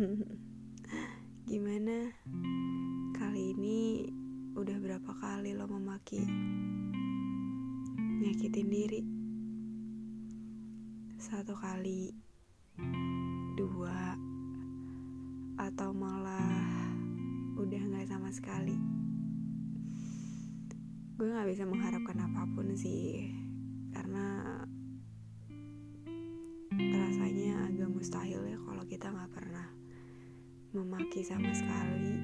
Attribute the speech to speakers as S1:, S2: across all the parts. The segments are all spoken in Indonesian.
S1: Gimana? Kali ini udah berapa kali lo memaki nyakitin diri? Satu kali, dua, atau malah udah gak sama sekali? Gue gak bisa mengharapkan apa pun sih, karena rasanya agak mustahil ya kalau kita gak pernah memaki sama sekali,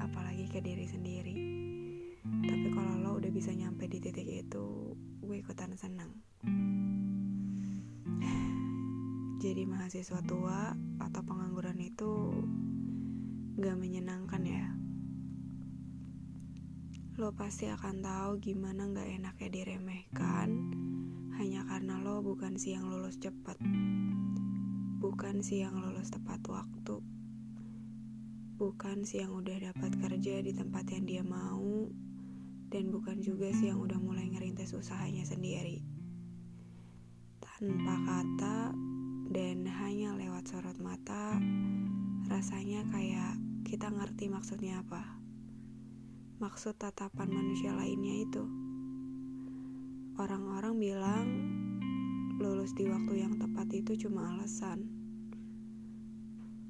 S1: apalagi ke diri sendiri. Tapi kalau lo udah bisa nyampe di titik itu, gue ikutan senang. Jadi mahasiswa tua atau pengangguran itu gak menyenangkan ya. Lo pasti akan tahu gimana gak enaknya diremehkan hanya karena lo bukan si yang lulus cepat. Bukan si yang lulus tepat waktu. Bukan si yang udah dapat kerja di tempat yang dia mau dan bukan juga si yang udah mulai ngerintis usahanya sendiri. Tanpa kata dan hanya lewat sorot mata, rasanya kayak kita ngerti maksudnya apa maksud tatapan manusia lainnya itu. Orang-orang bilang lulus di waktu yang tepat itu cuma alasan.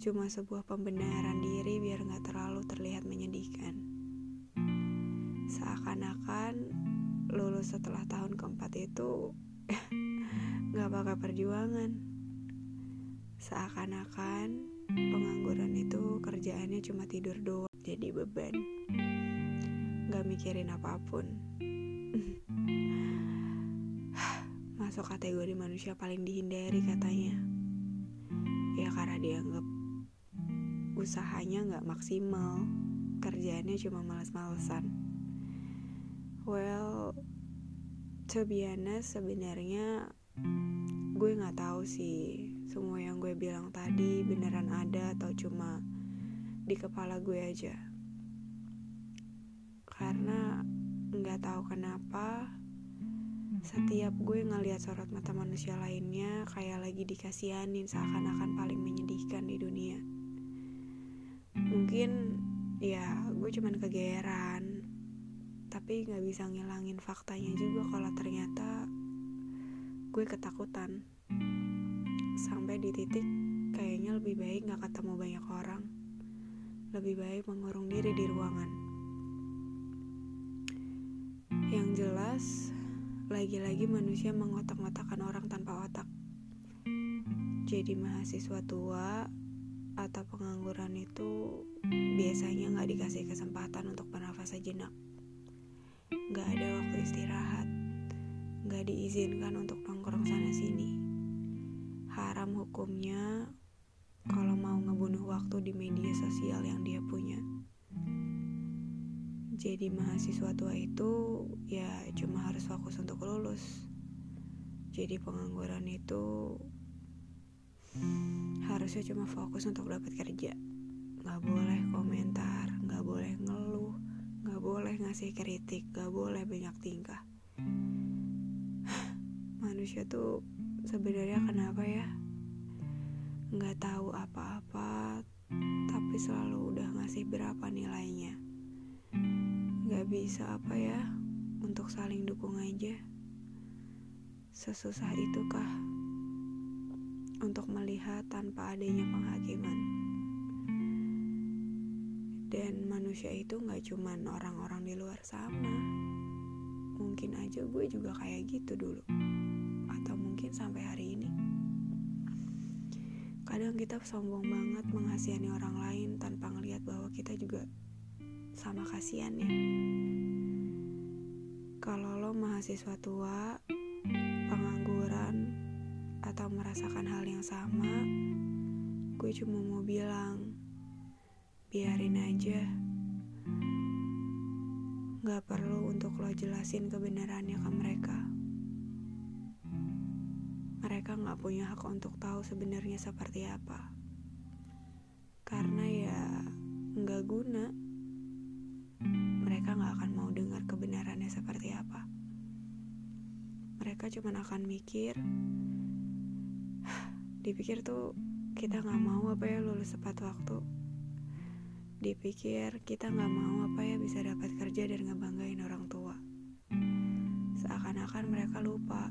S1: Cuma sebuah pembenaran diri biar gak terlalu terlihat menyedihkan. Seakan-akan lulus setelah tahun keempat itu gak pakai perjuangan. Seakan-akan pengangguran itu kerjaannya cuma tidur doang jadi beban gak mikirin apa pun. Masuk kategori manusia paling dihindari katanya. Ya karena dianggap usahanya gak maksimal, kerjaannya cuma males-malesan. Well, to be honest, sebenarnya gue gak tahu sih. Semua yang gue bilang tadi beneran ada atau cuma di kepala gue aja. Karena nggak tahu kenapa setiap gue ngeliat sorot mata manusia lainnya kayak lagi dikasihanin seakan-akan paling menyedihkan di dunia mungkin ya gue cuman kegeeran. Tapi nggak bisa ngilangin faktanya juga kalau ternyata gue ketakutan. Sampai di titik kayaknya lebih baik nggak ketemu banyak orang. Lebih baik mengurung diri di ruangan. Yang jelas, lagi-lagi manusia mengotak-ngotakan orang tanpa otak. Jadi mahasiswa tua atau pengangguran itu biasanya nggak dikasih kesempatan untuk bernafas sejenak. Nggak ada waktu istirahat, nggak diizinkan untuk nongkrong sana sini. Haram hukumnya kalau mau ngebunuh waktu di media sosial yang dia punya jadi mahasiswa tua itu ya cuma harus fokus untuk lulus jadi pengangguran itu harusnya cuma fokus untuk dapat kerja. Nggak boleh komentar nggak boleh ngeluh nggak boleh ngasih kritik nggak boleh banyak tingkah. Manusia tuh sebenarnya kenapa ya? Nggak tahu apa-apa tapi selalu udah ngasih berapa nilainya. Gak bisa apa ya untuk saling dukung aja. Sesusah itukah untuk melihat tanpa adanya penghakiman? Dan manusia itu gak cuman orang-orang di luar sana. Mungkin aja gue juga kayak gitu dulu. Atau mungkin sampai hari ini. Kadang kita sombong banget mengasihani orang lain tanpa ngelihat bahwa kita juga sama kasihannya. Kalau lo mahasiswa tua, pengangguran, atau merasakan hal yang sama, gue cuma mau bilang, biarin aja. Gak perlu untuk lo jelasin kebenarannya ke mereka. Mereka gak punya hak untuk tahu sebenarnya seperti apa. Karena ya gak guna mereka gak akan mau dengar kebenarannya seperti apa. Mereka cuma akan mikir, dipikir tuh kita nggak mau apa ya lulus tepat waktu. Dipikir kita nggak mau apa ya bisa dapat kerja dan ngebanggain orang tua. Seakan-akan mereka lupa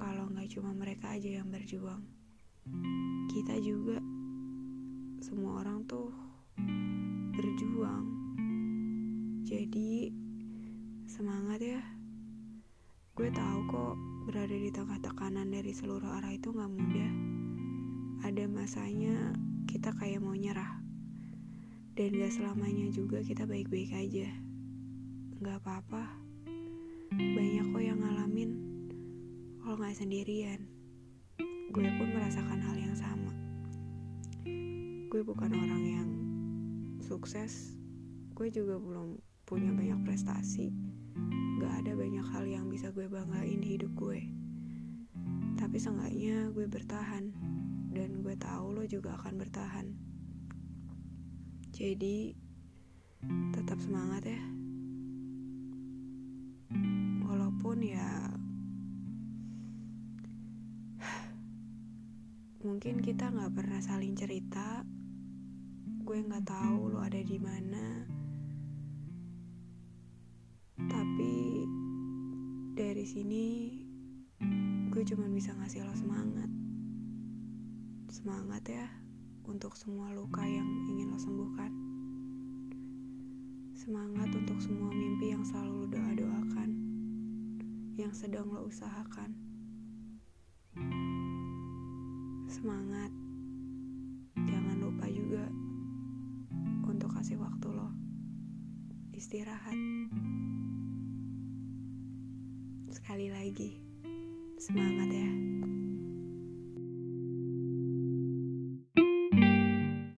S1: kalau nggak cuma mereka aja yang berjuang. Kita juga, semua orang tuh berjuang. Jadi semangat ya. Gue tahu kok berada di tengah tekanan dari seluruh arah itu gak mudah. Ada masanya kita kayak mau nyerah. Dan gak selamanya juga kita baik-baik aja. Gak apa-apa. Banyak kok yang ngalamin kalau gak sendirian. Gue pun merasakan hal yang sama. Gue bukan orang yang sukses. Gue juga belum punya banyak prestasi gak ada banyak hal yang bisa gue banggain di hidup gue. Tapi seenggaknya gue bertahan. Dan gue tahu lo juga akan bertahan. Jadi, tetap semangat ya. Walaupun ya... Mungkin kita gak pernah saling cerita. Gue gak tahu lo ada di mana dari sini gue cuma bisa ngasih lo semangat semangat ya untuk semua luka yang ingin lo sembuhkan. Semangat untuk semua mimpi yang selalu lo doa-doakan yang sedang lo usahakan. Semangat. Jangan lupa juga untuk kasih waktu lo istirahat. Sekali lagi, semangat ya.